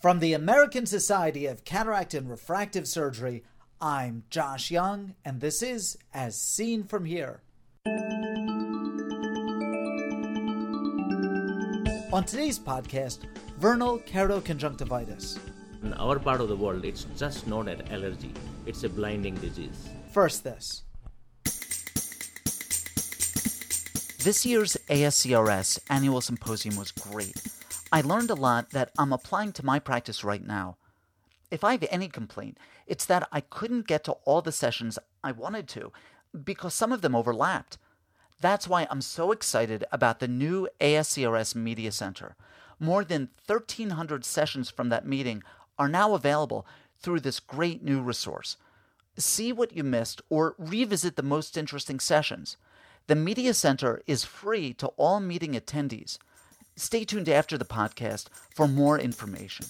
From the American Society of Cataract and Refractive Surgery, I'm Josh Young, and this is As Seen From Here. On today's podcast, vernal keratoconjunctivitis. In our part of the world, it's just not an allergy, it's a blinding disease. First, this. This year's ASCRS annual symposium was great. I learned a lot that I'm applying to my practice right now. If I have any complaint, it's that I couldn't get to all the sessions I wanted to because some of them overlapped. That's why I'm so excited about the new ASCRS Media Center. More than 1,300 sessions from that meeting are now available through this great new resource. See what you missed or revisit the most interesting sessions. The Media Center is free to all meeting attendees. Stay tuned after the podcast for more information.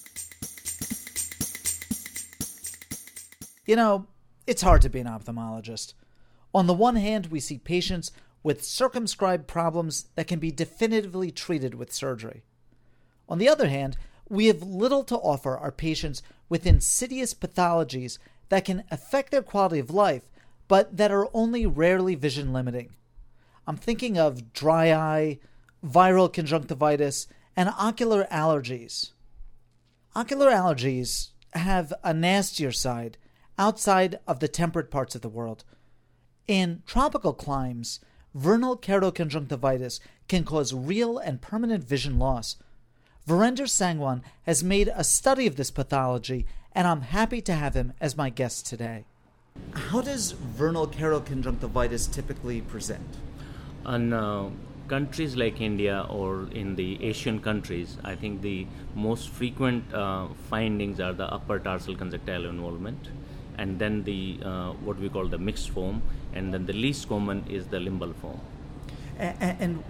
You know, it's hard to be an ophthalmologist. On the one hand, we see patients with circumscribed problems that can be definitively treated with surgery. On the other hand, we have little to offer our patients with insidious pathologies that can affect their quality of life, but that are only rarely vision limiting. I'm thinking of dry eye, viral conjunctivitis, and ocular allergies. Ocular allergies have a nastier side outside of the temperate parts of the world. In tropical climes, vernal keratoconjunctivitis can cause real and permanent vision loss. Virender Sangwan has made a study of this pathology, and I'm happy to have him as my guest today. How does vernal keratoconjunctivitis typically present? In uh, countries like India or in the Asian countries, I think the most frequent uh, findings are the upper tarsal conjunctival involvement, and then the uh, what we call the mixed form, and then the least common is the limbal form. And, and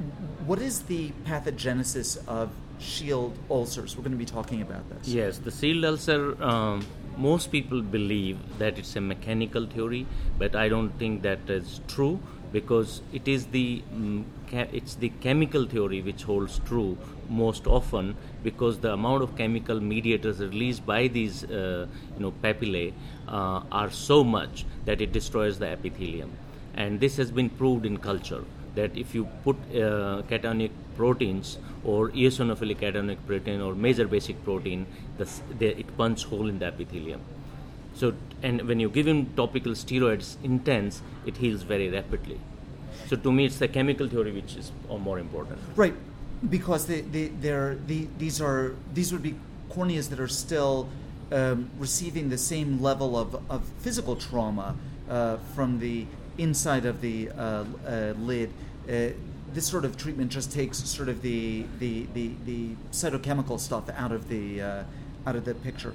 what is the pathogenesis of shield ulcers? We're going to be talking about this. Yes, the shield ulcer. Um, most people believe that it's a mechanical theory, but I don't think that is true because it is the um, it's the chemical theory which holds true most often because the amount of chemical mediators released by these uh, you know papillae uh, are so much that it destroys the epithelium. And this has been proved in culture that if you put uh, cationic proteins or eosinophilic cationic protein or major basic protein the, the, it punches hole in the epithelium. So, and when you give him topical steroids intense, it heals very rapidly. So, to me, it's the chemical theory which is more important. Right, because they, they, they're, the, these are these would be corneas that are still um, receiving the same level of, of physical trauma uh, from the inside of the uh, uh, lid. Uh, this sort of treatment just takes sort of the the, the, the cytochemical stuff out of the uh, out of the picture.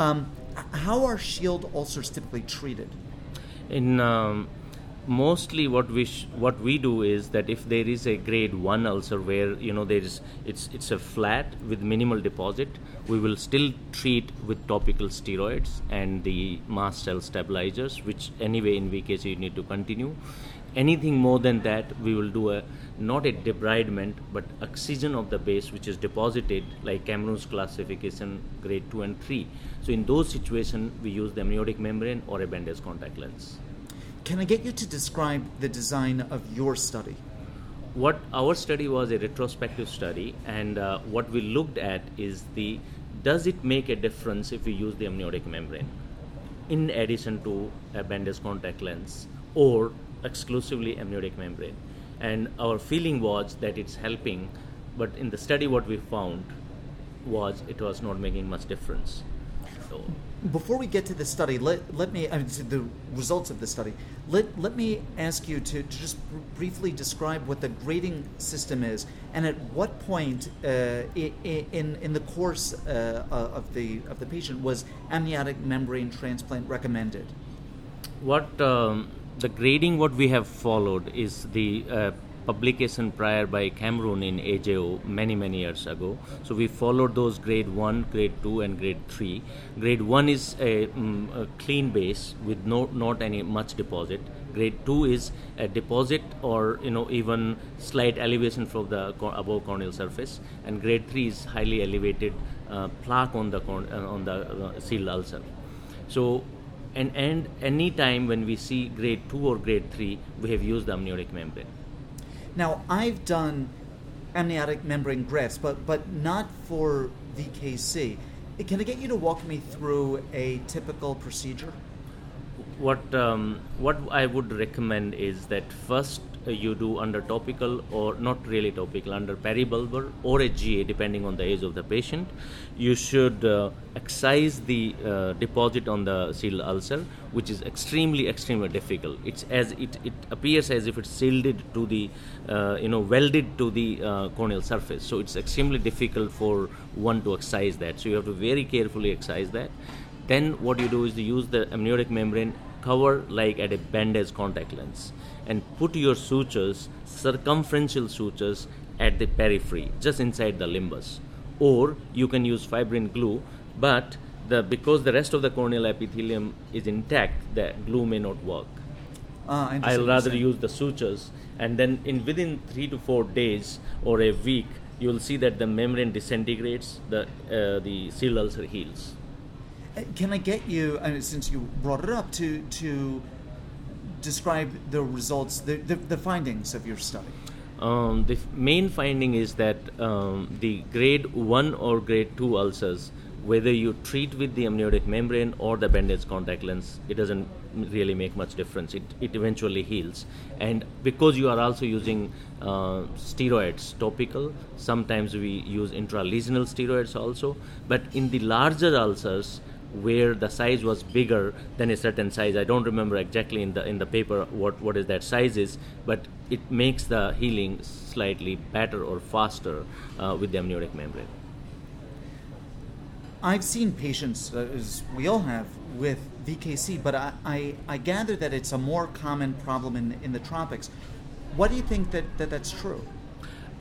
Um, how are shield ulcers typically treated? In um, mostly what we sh- what we do is that if there is a grade one ulcer where you know there is it's it's a flat with minimal deposit, we will still treat with topical steroids and the mast cell stabilizers, which anyway in VKC you need to continue. Anything more than that, we will do a not a debridement but excision of the base, which is deposited like Cameron's classification grade two and three. So in those situations, we use the amniotic membrane or a bandage contact lens. Can I get you to describe the design of your study? What our study was a retrospective study, and uh, what we looked at is the does it make a difference if we use the amniotic membrane in addition to a bandage contact lens or exclusively amniotic membrane? And our feeling was that it's helping, but in the study, what we found was it was not making much difference. So, Before we get to the study, let, let me, I mean, to the results of the study, let, let me ask you to, to just br- briefly describe what the grading system is and at what point uh, in, in the course uh, of, the, of the patient was amniotic membrane transplant recommended. what um, the grading what we have followed is the uh, publication prior by Cameron in AJO many many years ago. So we followed those grade one, grade two, and grade three. Grade one is a, mm, a clean base with no not any much deposit. Grade two is a deposit or you know even slight elevation from the above corneal surface, and grade three is highly elevated uh, plaque on the uh, on the uh, shield ulcer. So, and and any time when we see grade two or grade three, we have used the amniotic membrane. Now, I've done amniotic membrane grafts, but but not for VKC. Can I get you to walk me through a typical procedure? What um, what I would recommend is that first you do under topical or not really topical under peribulbar or a GA depending on the age of the patient. You should uh, excise the uh, deposit on the shield ulcer, which is extremely extremely difficult. It's as it, it appears as if it's sealed to the uh, you know welded to the uh, corneal surface. So it's extremely difficult for one to excise that. So you have to very carefully excise that. Then what you do is you use the amniotic membrane cover like at a bandage contact lens and put your sutures, circumferential sutures, at the periphery, just inside the limbus. Or you can use fibrin glue, but the, because the rest of the corneal epithelium is intact, the glue may not work. Ah, I'll rather use the sutures, and then in within three to four days or a week, you'll see that the membrane disintegrates, the uh, the shield ulcer heals. Uh, Can I get you, since you brought it up, to to describe the results, the, the, the findings of your study? Um, the f- main finding is that um, the grade 1 or grade 2 ulcers, whether you treat with the amniotic membrane or the bandage contact lens, it doesn't really make much difference. It, it eventually heals. And because you are also using uh, steroids topical, sometimes we use intralesional steroids also. But in the larger ulcers, where the size was bigger than a certain size. I don't remember exactly in the in the paper what, what is that size is, but it makes the healing slightly better or faster uh, with the amniotic membrane. I've seen patients, uh, as we all have, with VKC, but I, I, I gather that it's a more common problem in, in the tropics. What do you think that, that that's true?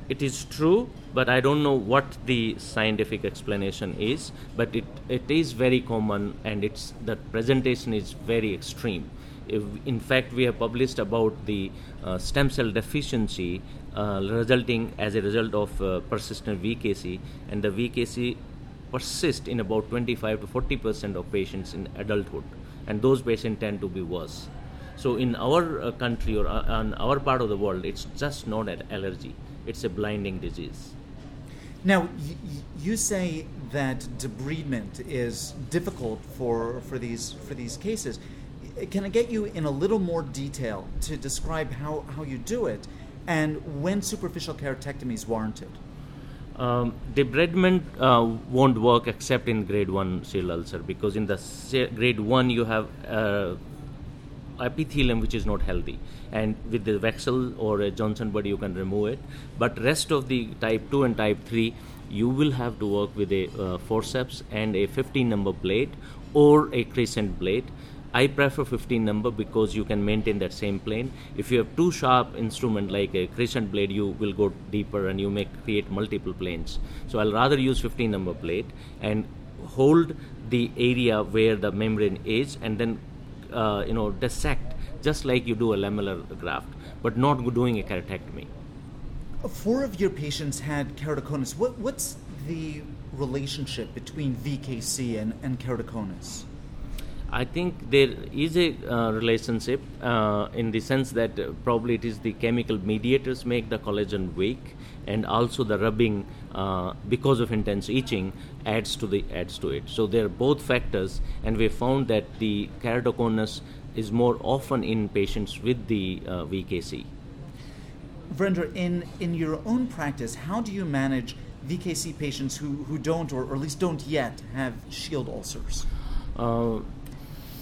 It is true, but I don't know what the scientific explanation is. But it, it is very common, and it's the presentation is very extreme. If, in fact, we have published about the uh, stem cell deficiency uh, resulting as a result of uh, persistent VKC, and the VKC persist in about 25 to 40 percent of patients in adulthood, and those patients tend to be worse. So, in our uh, country or uh, in our part of the world, it's just not an allergy; it's a blinding disease. Now, y- you say that debridement is difficult for, for, these, for these cases. Can I get you in a little more detail to describe how, how you do it and when superficial keratectomy is warranted? Um, debridement uh, won't work except in grade 1 shield ulcer because in the grade 1 you have uh, epithelium which is not healthy and with the Weck-Cel or a Johnson body you can remove it but rest of the type 2 and type 3 you will have to work with a uh, forceps and a 15 number blade or a crescent blade I prefer 15 number because you can maintain that same plane. If you have too sharp instrument like a crescent blade, you will go deeper and you may create multiple planes. So I'll rather use 15 number blade and hold the area where the membrane is and then uh, you know dissect just like you do a lamellar graft, but not doing a keratectomy. Four of your patients had keratoconus. What, what's the relationship between VKC and, and keratoconus? I think there is a uh, relationship uh, in the sense that uh, probably it is the chemical mediators make the collagen weak, and also the rubbing uh, because of intense itching adds to the adds to it. So they are both factors, and we found that the keratoconus is more often in patients with the uh, VKC. Virender, in, in your own practice, how do you manage VKC patients who, who don't, or, or at least don't yet, have shield ulcers? Uh,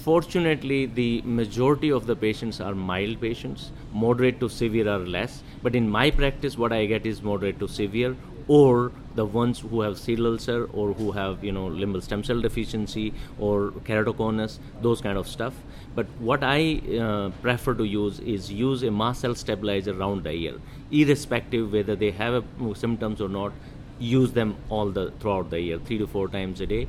fortunately, the majority of the patients are mild patients. Moderate to severe are less. But in my practice, what I get is moderate to severe, or the ones who have shield ulcer or who have you know limbal stem cell deficiency or keratoconus, those kind of stuff. But what I uh, prefer to use is use a mast cell stabilizer around the ear, irrespective whether they have a, symptoms or not. Use them all the throughout the year, three to four times a day.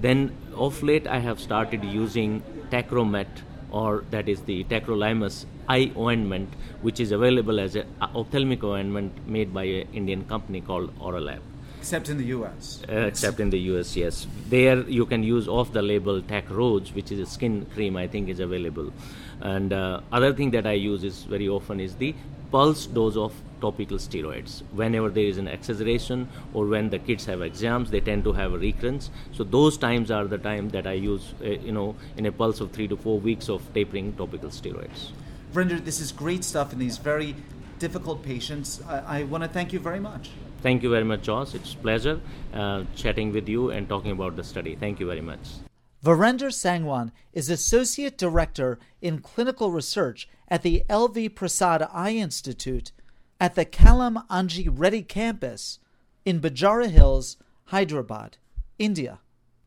Then, of late, I have started using Tacromet, or that is the tacrolimus eye ointment, which is available as an ophthalmic ointment made by an Indian company called Oralab. Except in the U.S. Uh, except in the U.S., yes. There you can use off-the-label Tacrose, which is a skin cream. I think is available. And uh, other thing that I use is very often is the pulse dose of topical steroids. Whenever there is an exaggeration or when the kids have exams, they tend to have a recurrence. So those times are the time that I use, uh, you know, in a pulse of three to four weeks of tapering topical steroids. Virender, this is great stuff in these very difficult patients. I, I want to thank you very much. Thank you very much, Josh. It's a pleasure uh, chatting with you and talking about the study. Thank you very much. Virender Sangwan is Associate Director in Clinical Research at the LV Prasad Eye Institute at the Kallam Anji Reddy campus in Banjara Hills, Hyderabad, India.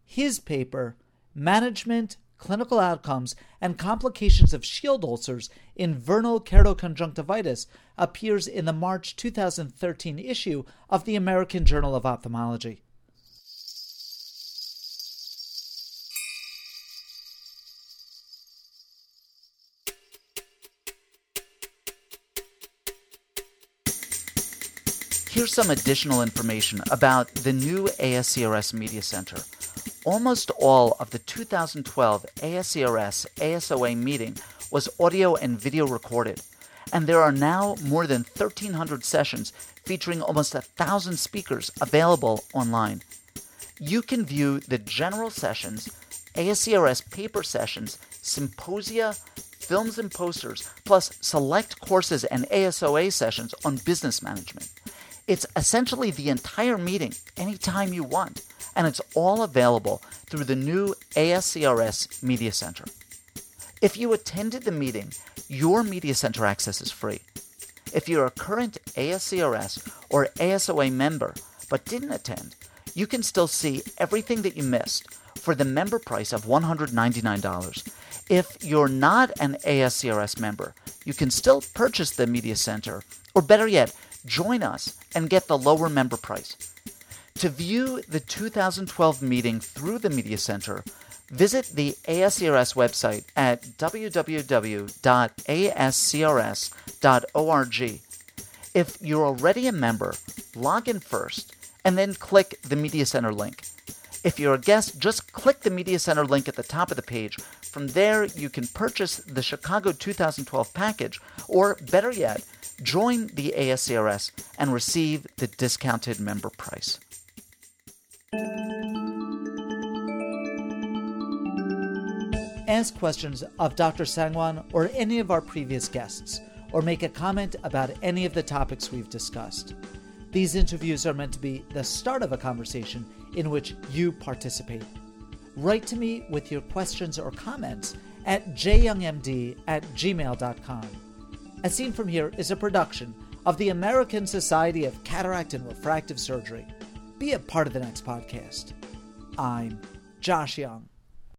His paper, Management clinical outcomes, and complications of shield ulcers in vernal keratoconjunctivitis appears in the March 2013 issue of the American Journal of Ophthalmology. Here's some additional information about the new ASCRS Media Center. Almost all of the 2012 ASCRS ASOA meeting was audio and video recorded, and there are now more than 1,300 sessions featuring almost a thousand speakers available online. You can view the general sessions, ASCRS paper sessions, symposia, films and posters, plus select courses and ASOA sessions on business management. It's essentially the entire meeting anytime you want and it's all available through the new ASCRS Media Center. If you attended the meeting, your Media Center access is free. If you're a current ASCRS or ASOA member but didn't attend, you can still see everything that you missed for the member price of $199. If you're not an ASCRS member, you can still purchase the Media Center, or better yet, join us and get the lower member price. To view the 2012 meeting through the Media Center, visit the ASCRS website at www.ascrs.org. If you're already a member, log in first and then click the Media Center link. If you're a guest, just click the Media Center link at the top of the page. From there, you can purchase the Chicago 2012 package, or better yet, join the ASCRS and receive the discounted member price. Ask questions of Dr. Sangwan or any of our previous guests, or make a comment about any of the topics we've discussed. These interviews are meant to be the start of a conversation in which you participate. Write to me with your questions or comments at jyoungmd at gmail.com. As Seen From Here is a production of the American Society of Cataract and Refractive Surgery. Be a part of the next podcast. I'm Josh Young.